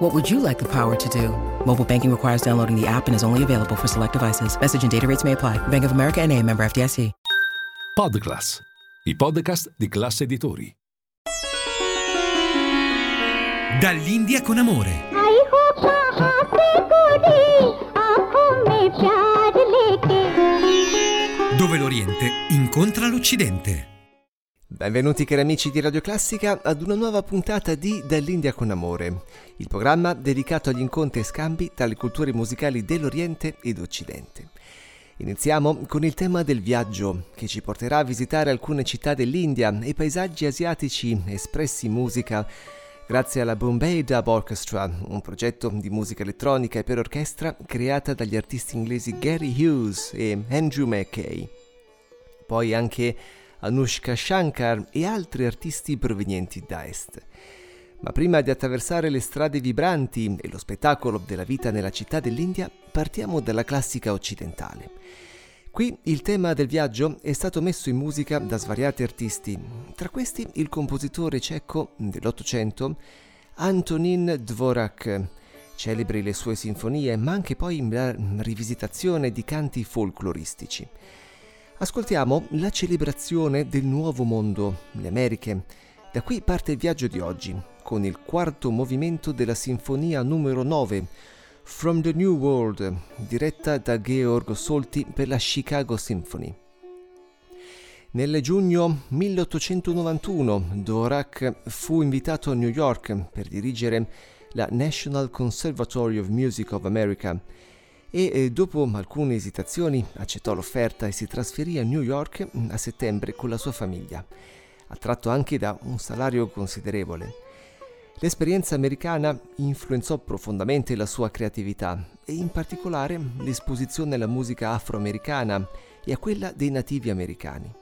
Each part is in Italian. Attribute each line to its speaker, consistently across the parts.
Speaker 1: What would you like the power to do? Mobile banking requires downloading the app and is only available for select devices. Message and data rates may apply. Bank of America NA member FDIC.
Speaker 2: Podclass, i podcast di classe editori.
Speaker 3: Dall'India con amore. Dove l'Oriente incontra l'Occidente.
Speaker 4: Benvenuti cari amici di Radio Classica ad una nuova puntata di Dall'India con Amore, il programma dedicato agli incontri e scambi tra le culture musicali dell'Oriente ed Occidente. Iniziamo con il tema del viaggio, che ci porterà a visitare alcune città dell'India e paesaggi asiatici espressi in musica grazie alla Bombay Dub Orchestra, un progetto di musica elettronica e per orchestra creata dagli artisti inglesi Gary Hughes e Andrew McKay. Poi anche Anushka Shankar e altri artisti provenienti da est. Ma prima di attraversare le strade vibranti e lo spettacolo della vita nella città dell'India, partiamo dalla classica occidentale. Qui il tema del viaggio è stato messo in musica da svariati artisti, tra questi il compositore ceco dell'Ottocento Antonin Dvorak, celebri le sue sinfonie, ma anche poi la rivisitazione di canti folcloristici. Ascoltiamo la celebrazione del nuovo mondo, le Americhe. Da qui parte il viaggio di oggi, con il quarto movimento della sinfonia numero 9, From the New World, diretta da Georg Solti per la Chicago Symphony. Nel giugno 1891 Dvorak fu invitato a New York per dirigere la National Conservatory of Music of America e eh, dopo alcune esitazioni accettò l'offerta e si trasferì a New York a settembre con la sua famiglia, attratto anche da un salario considerevole. L'esperienza americana influenzò profondamente la sua creatività e in particolare l'esposizione alla musica afroamericana e a quella dei nativi americani.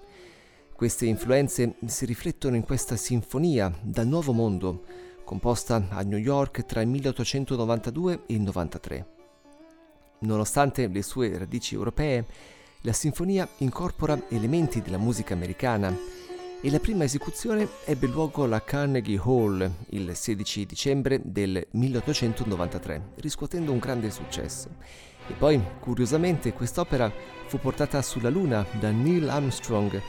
Speaker 4: Queste influenze si riflettono in questa sinfonia dal Nuovo Mondo, composta a New York tra il 1892 e il 93. Nonostante le sue radici europee, la sinfonia incorpora elementi della musica americana e la prima esecuzione ebbe luogo alla Carnegie Hall il 16 dicembre del 1893, riscuotendo un grande successo. E poi, curiosamente, quest'opera fu portata sulla Luna da Neil Armstrong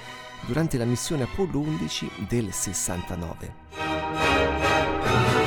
Speaker 4: durante la missione Apollo 11 del 69.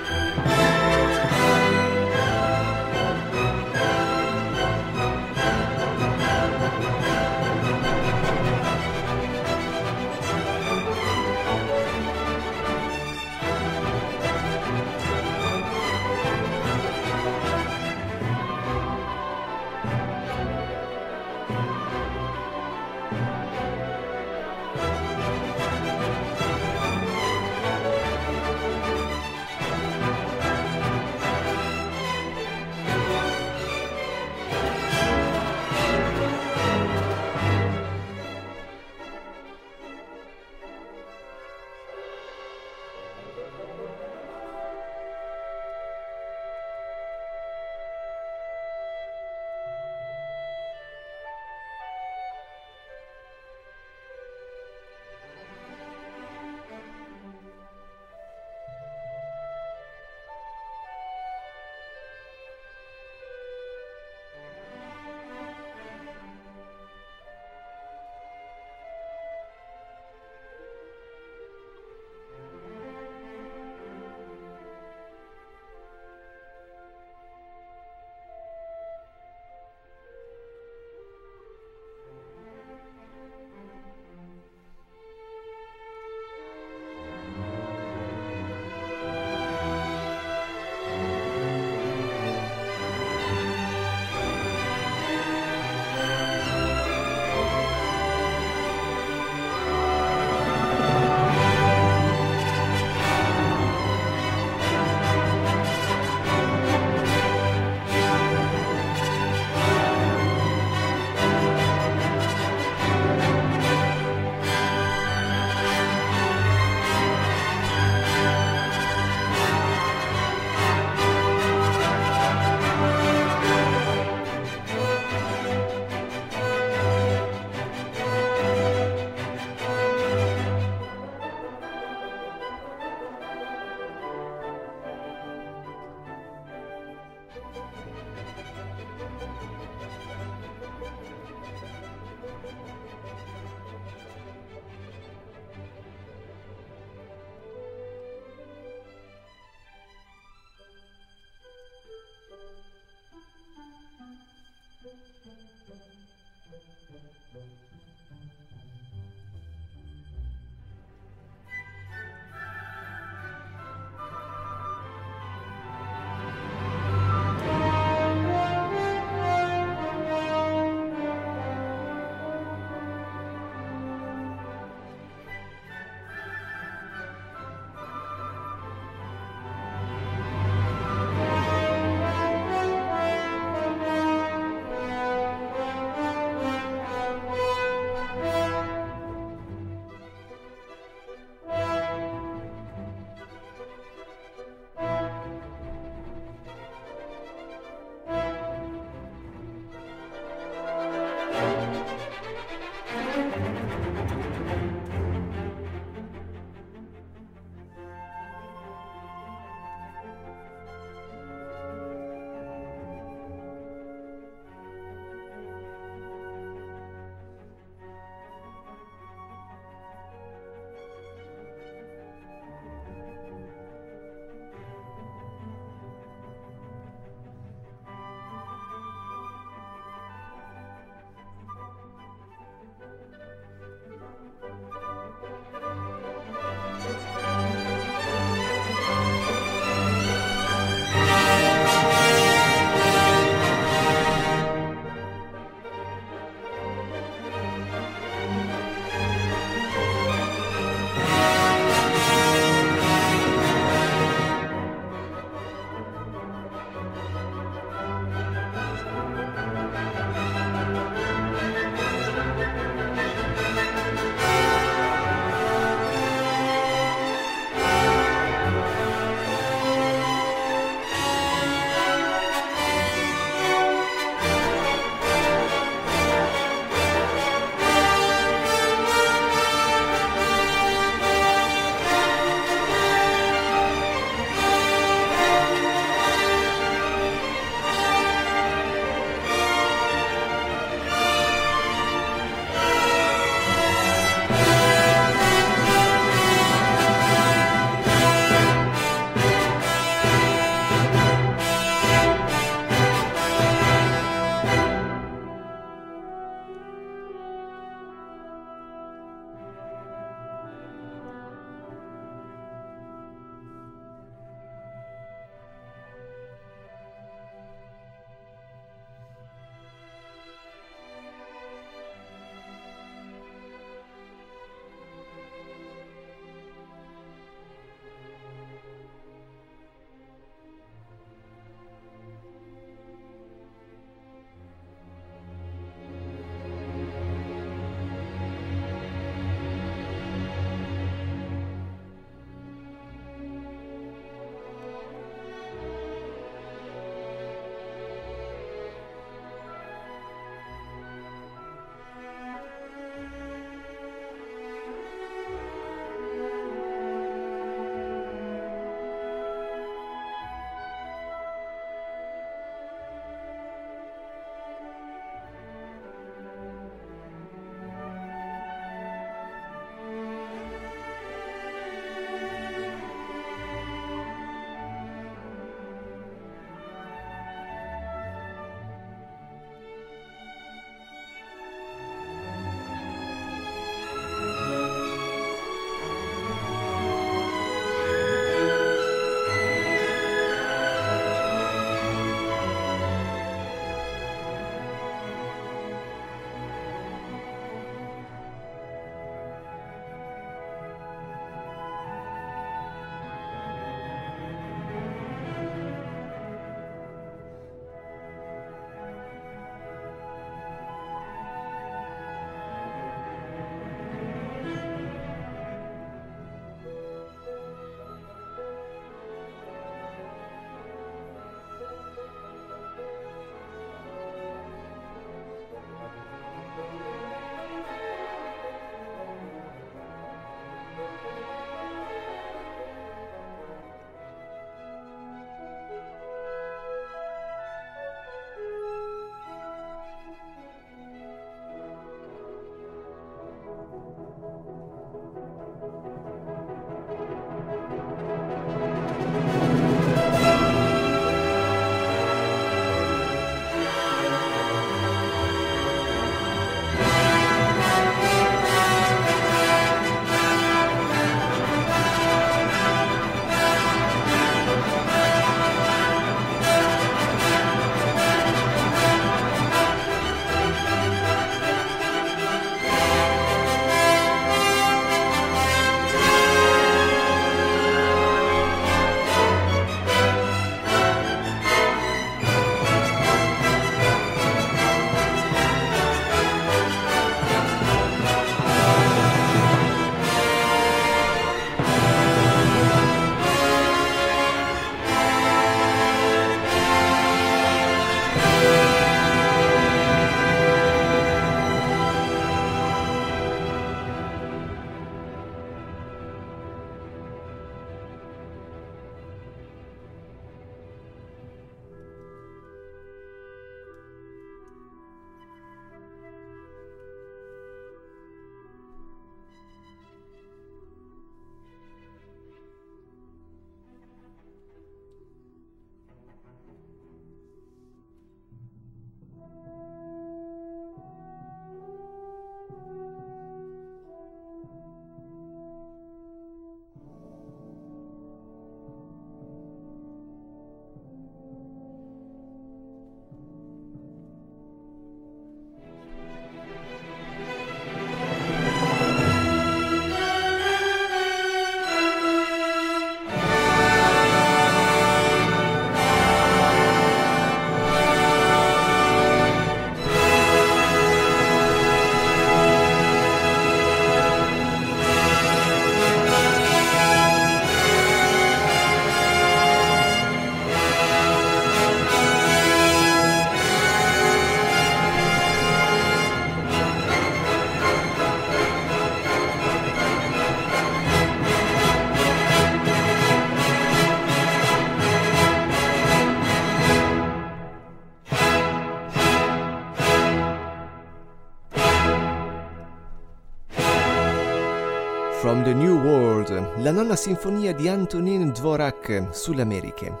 Speaker 4: Sinfonia di Antonin Dvorak sulle Americhe.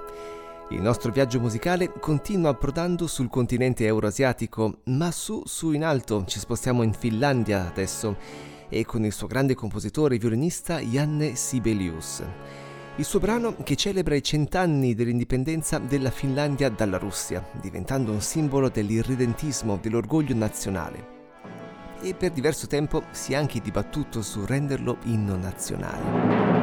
Speaker 4: Il nostro viaggio musicale continua approdando sul continente euroasiatico, ma su, su in alto ci spostiamo in Finlandia adesso e con il suo grande compositore e violinista Janne Sibelius. Il suo brano che celebra i cent'anni dell'indipendenza della Finlandia dalla Russia, diventando un simbolo dell'irredentismo, dell'orgoglio nazionale. E per diverso tempo si è anche dibattuto su renderlo inno nazionale.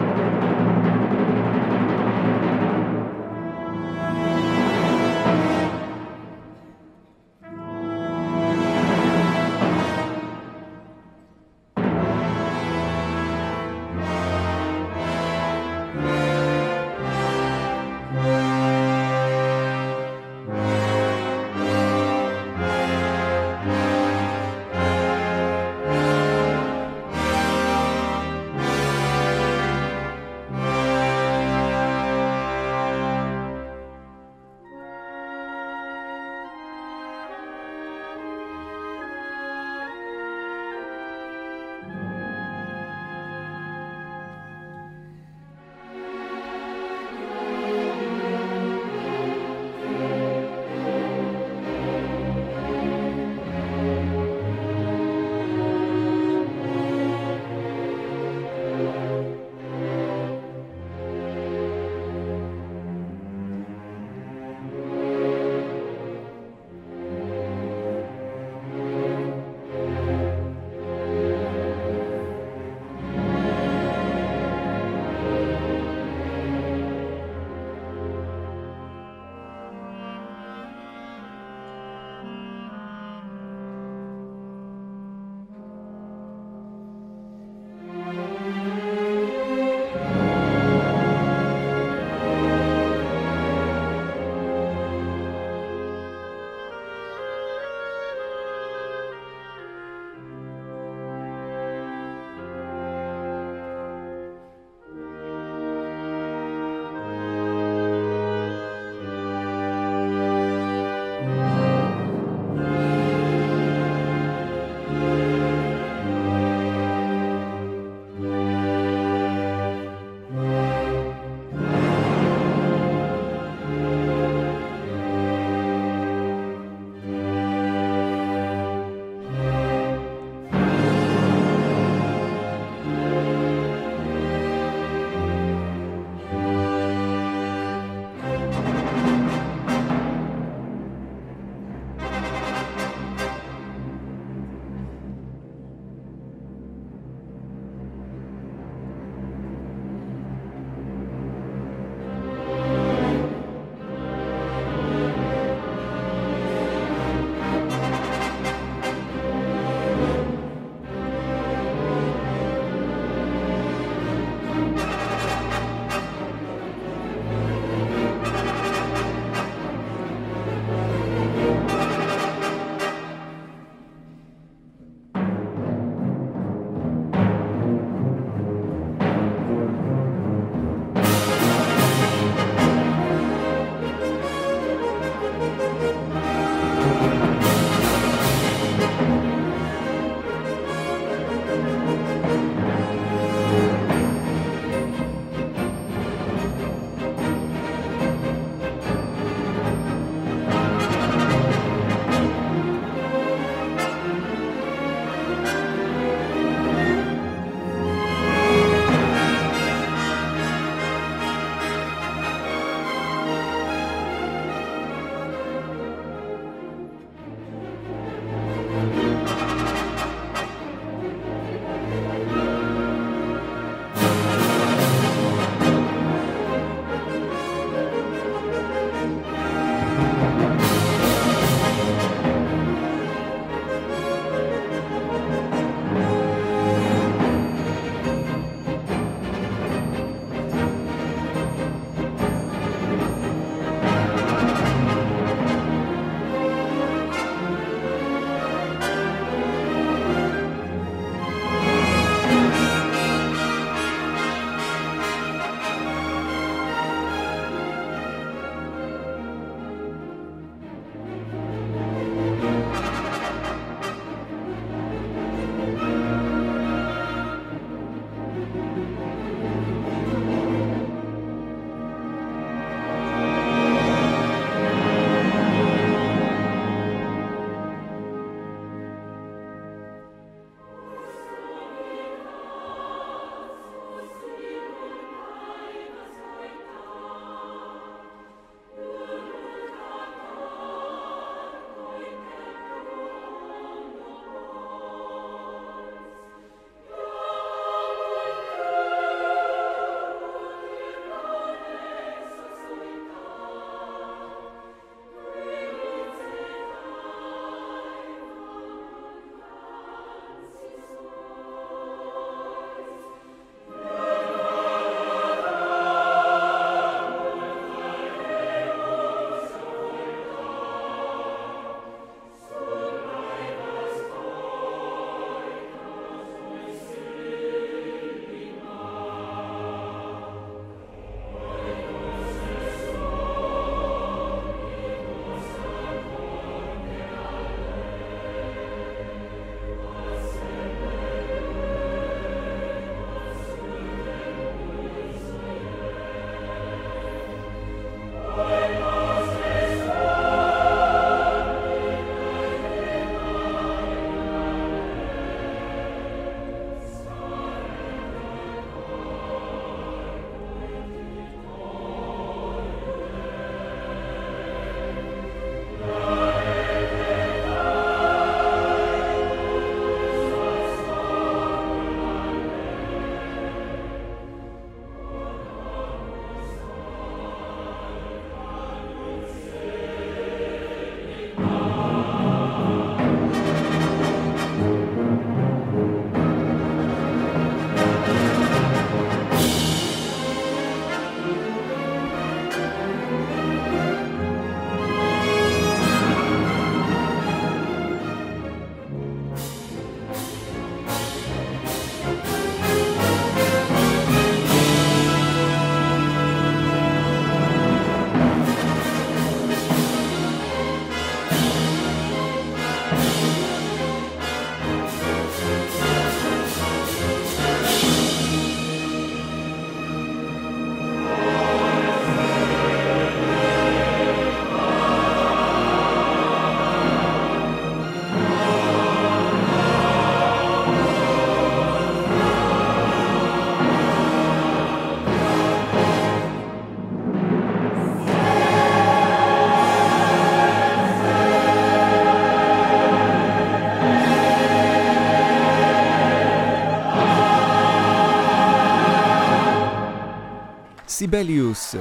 Speaker 4: Sibelius,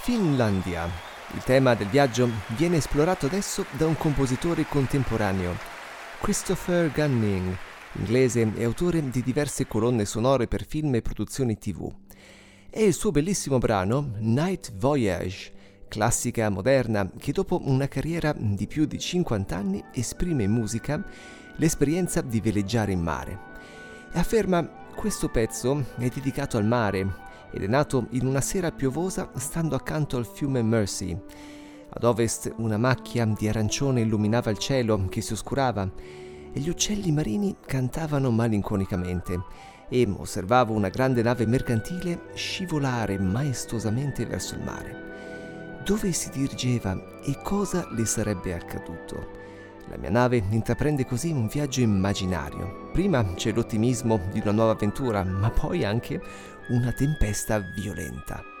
Speaker 4: Finlandia. Il tema del viaggio viene esplorato adesso da un compositore contemporaneo, Christopher Gunning, inglese e autore di diverse colonne sonore per film e produzioni tv. E il suo bellissimo brano Night Voyage, classica moderna che dopo una carriera di più di 50 anni esprime in musica l'esperienza di veleggiare in mare. E afferma questo pezzo è dedicato al mare ed è nato in una sera piovosa stando accanto al fiume Mersey. Ad ovest una macchia di arancione illuminava il cielo che si oscurava e gli uccelli marini cantavano malinconicamente e osservavo una grande nave mercantile scivolare maestosamente verso il mare. Dove si dirigeva e cosa le sarebbe accaduto? La mia nave intraprende così un viaggio immaginario. Prima c'è l'ottimismo di una nuova avventura, ma poi anche una tempesta violenta.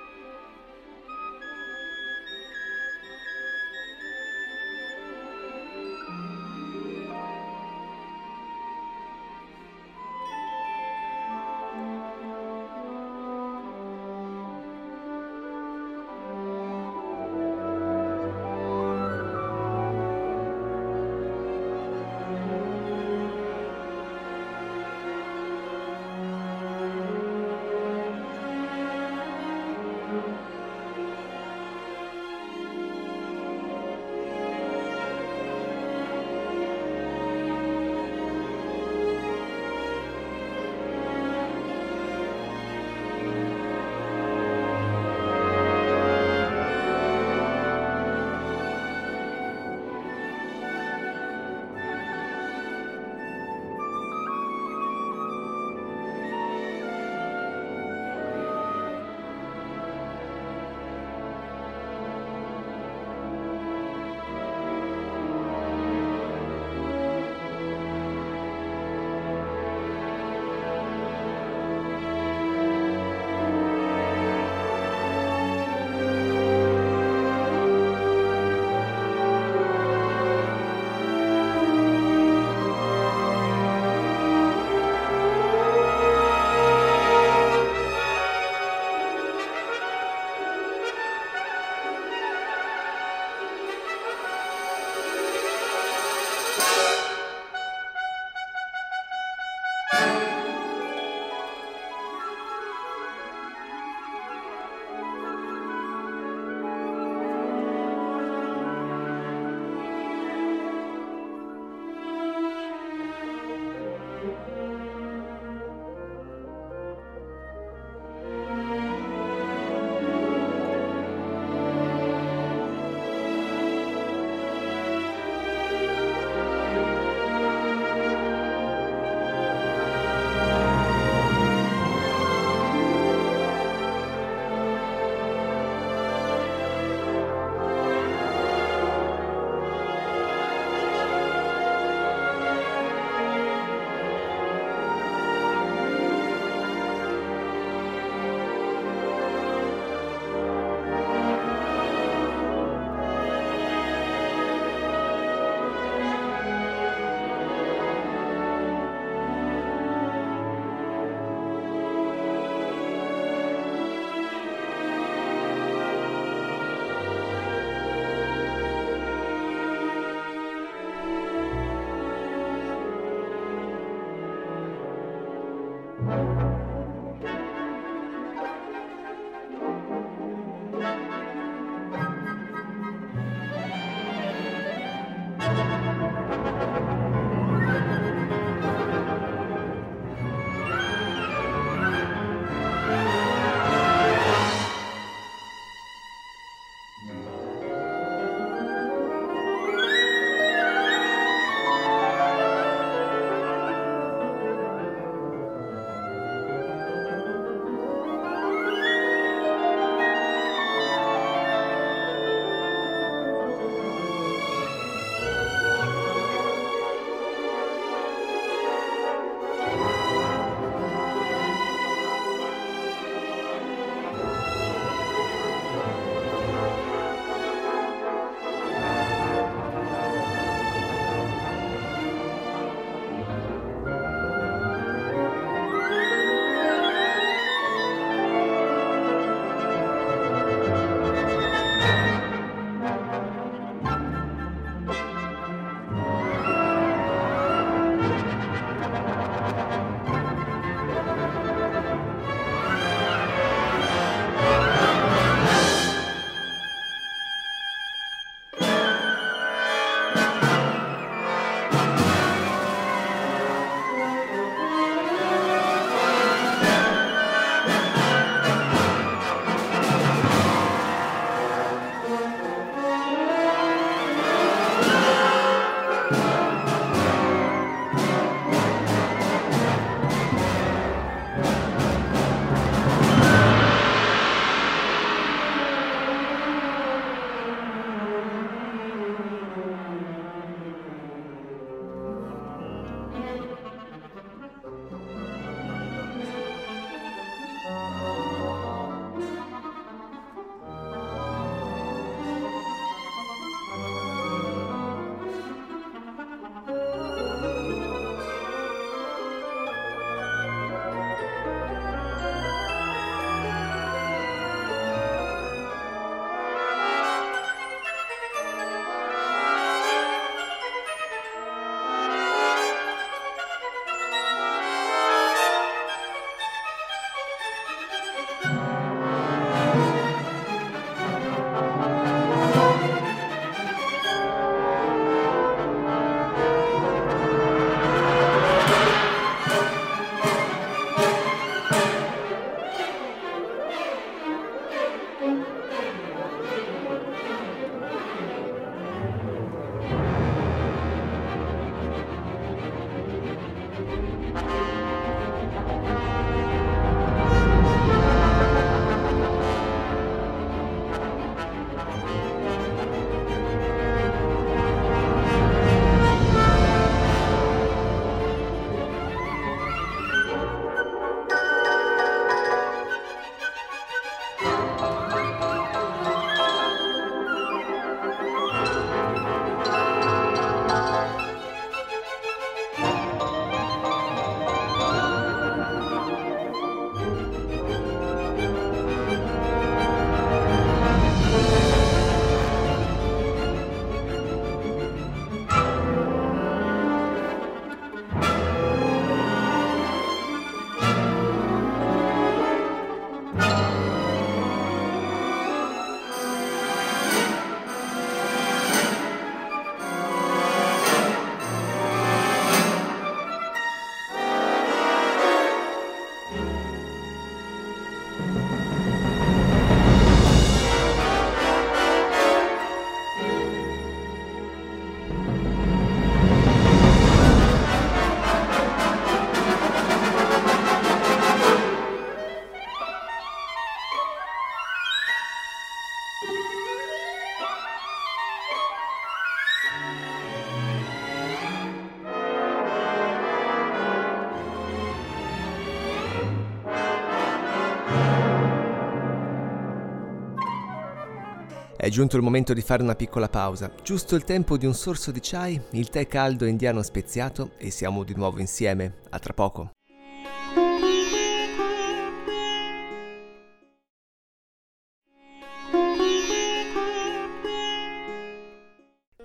Speaker 4: Giunto il momento di fare una piccola pausa, giusto il tempo di un sorso di chai, il tè caldo indiano speziato e siamo di nuovo insieme. A tra poco.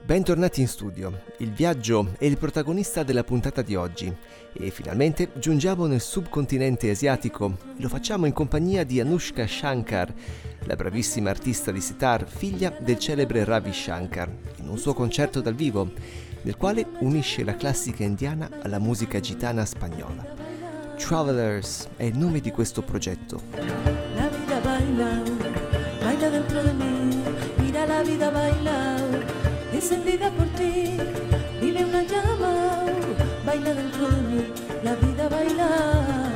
Speaker 4: Bentornati in studio. Il viaggio è il protagonista della puntata di oggi e finalmente giungiamo nel subcontinente asiatico. Lo facciamo in compagnia di Anushka Shankar, la bravissima artista di sitar, figlia del celebre Ravi Shankar, in un suo concerto dal vivo, nel quale unisce la classica indiana alla musica gitana spagnola. Travelers è il nome di questo progetto.
Speaker 5: La vida baila, baila dentro de mí, mira la vida baila. Encendida por ti, vive una llama, baila dentro de mí, la vida baila.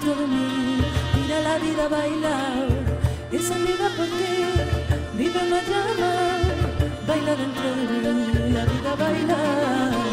Speaker 5: dentro de mí. Mira la vida bailar, esa vida por ti. Vive la llama, baila dentro de mí. La vida bailar.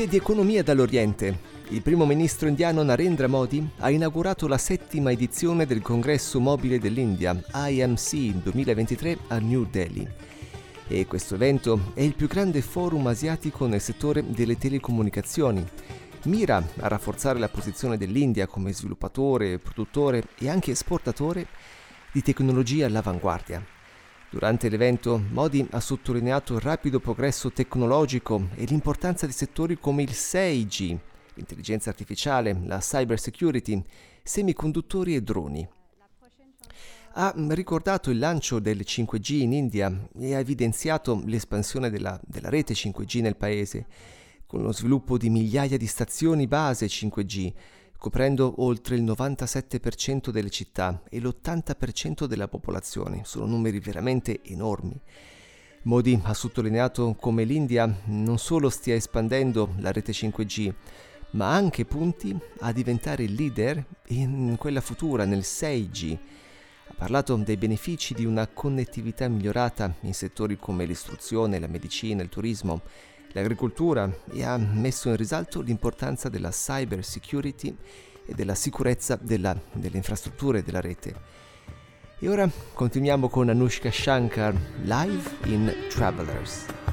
Speaker 4: Notizie di economia dall'Oriente. Il primo ministro indiano Narendra Modi ha inaugurato la settima edizione del congresso mobile dell'India, IMC 2023, a New Delhi. E questo evento è il più grande forum asiatico nel settore delle telecomunicazioni. Mira a rafforzare la posizione dell'India come sviluppatore, produttore e anche esportatore di tecnologie all'avanguardia. Durante l'evento Modi ha sottolineato il rapido progresso tecnologico e l'importanza di settori come il 6G, l'intelligenza artificiale, la cyber security, semiconduttori e droni. Ha ricordato il lancio del 5G in India e ha evidenziato l'espansione della, della rete 5G nel paese, con lo sviluppo di migliaia di stazioni base 5G, coprendo oltre il 97% delle città e l'80% della popolazione. Sono numeri veramente enormi. Modi ha sottolineato come l'India non solo stia espandendo la rete 5G, ma anche punti a diventare leader in quella futura, nel 6G. Ha parlato dei benefici di una connettività migliorata in settori come l'istruzione, la medicina, il turismo l'agricoltura e ha messo in risalto l'importanza della cyber security e della sicurezza della, delle infrastrutture della rete. E ora continuiamo con Anushka Shankar live in Travelers.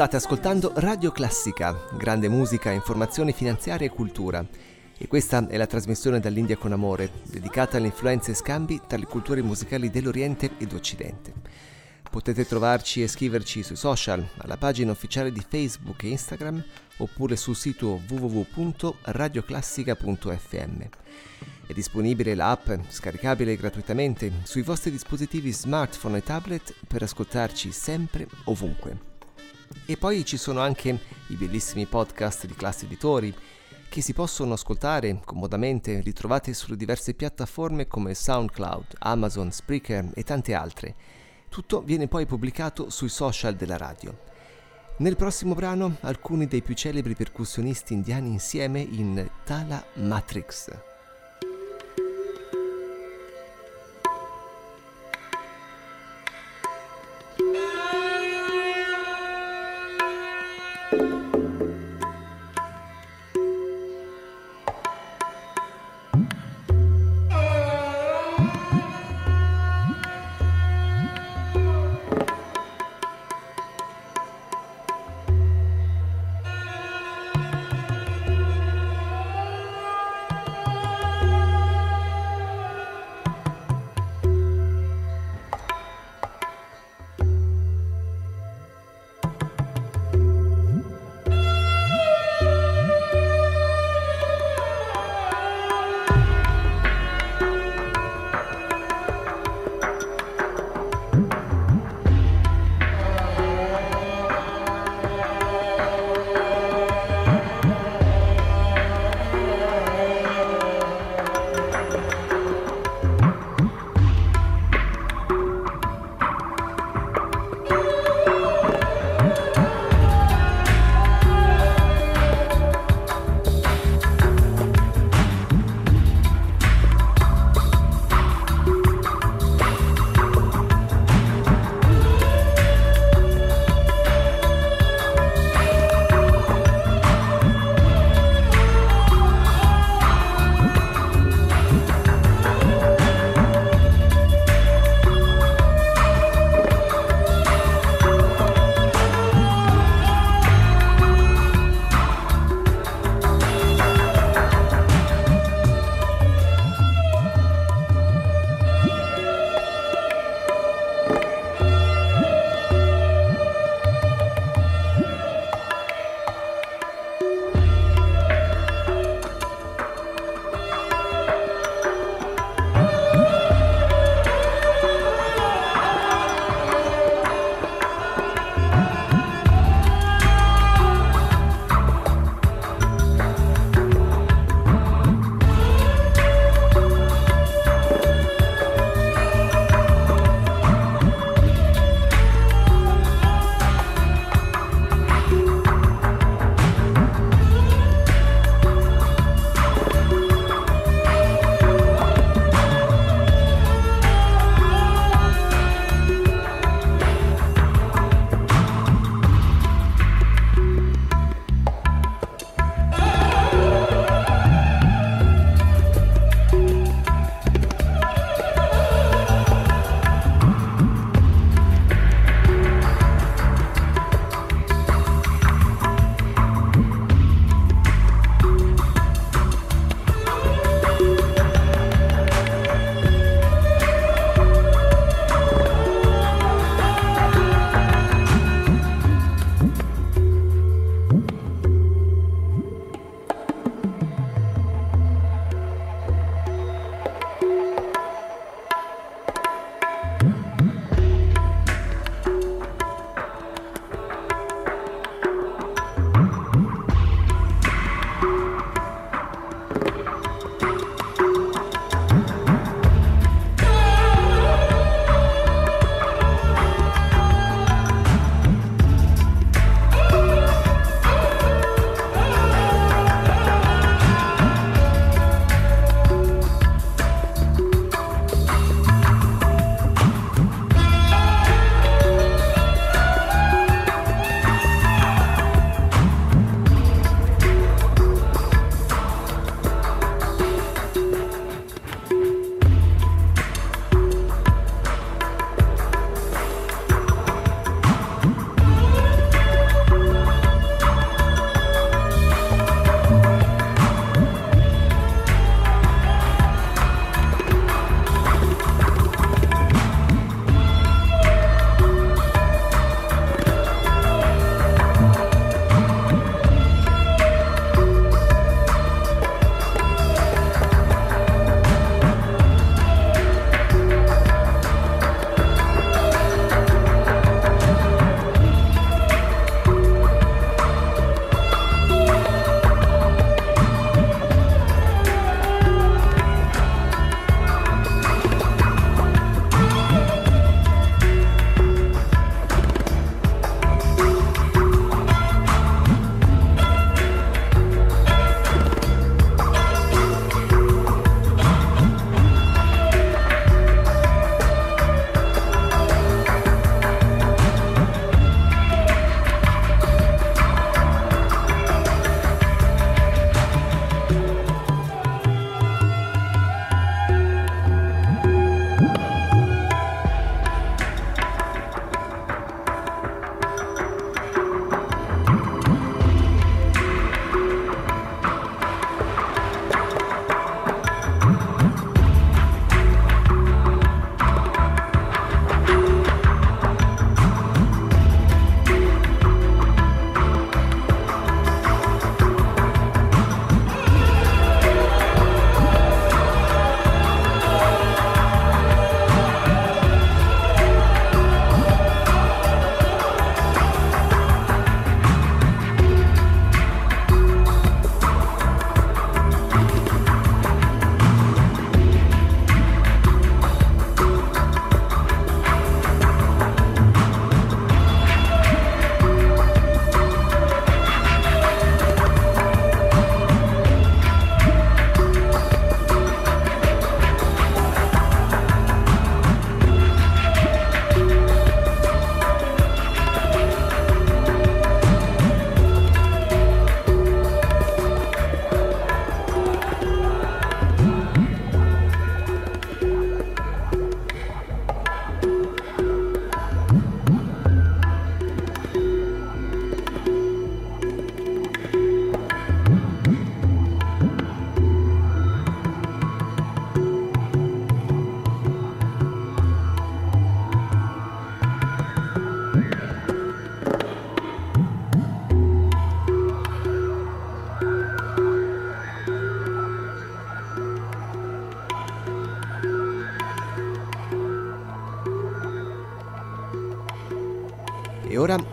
Speaker 4: State ascoltando Radio Classica, grande musica, informazione finanziaria e cultura. E questa è la trasmissione dall'India con amore, dedicata alle influenze e scambi tra le culture musicali dell'Oriente ed Occidente. Potete trovarci e scriverci sui social, alla pagina ufficiale di Facebook e Instagram, oppure sul sito www.radioclassica.fm. È disponibile l'app, scaricabile gratuitamente, sui vostri dispositivi smartphone e tablet per ascoltarci sempre, ovunque. E poi ci sono anche i bellissimi podcast di classe editori che si possono ascoltare comodamente, ritrovate sulle diverse piattaforme come SoundCloud, Amazon, Spreaker e tante altre. Tutto viene poi pubblicato sui social della radio. Nel prossimo brano alcuni dei più celebri percussionisti indiani insieme in Tala Matrix.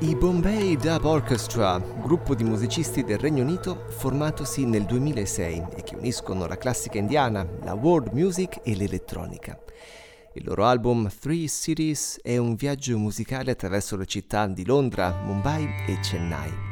Speaker 4: I Bombay Dub Orchestra, gruppo di musicisti del Regno Unito formatosi nel 2006 e che uniscono la classica indiana, la world music e l'elettronica. Il loro album Three Cities è un viaggio musicale attraverso le città di Londra, Mumbai e Chennai.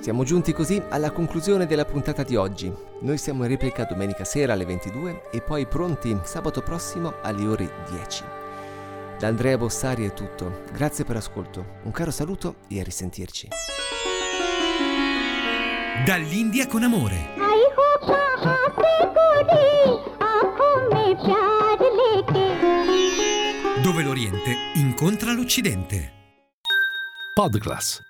Speaker 4: Siamo giunti così alla conclusione della puntata di oggi. Noi siamo in replica domenica sera alle 22 e poi pronti sabato prossimo alle ore 10. Da Andrea Bossari è tutto. Grazie per l'ascolto. Un caro saluto e a risentirci.
Speaker 3: Dall'India con amore. Dove l'Oriente incontra l'Occidente.
Speaker 2: Podcast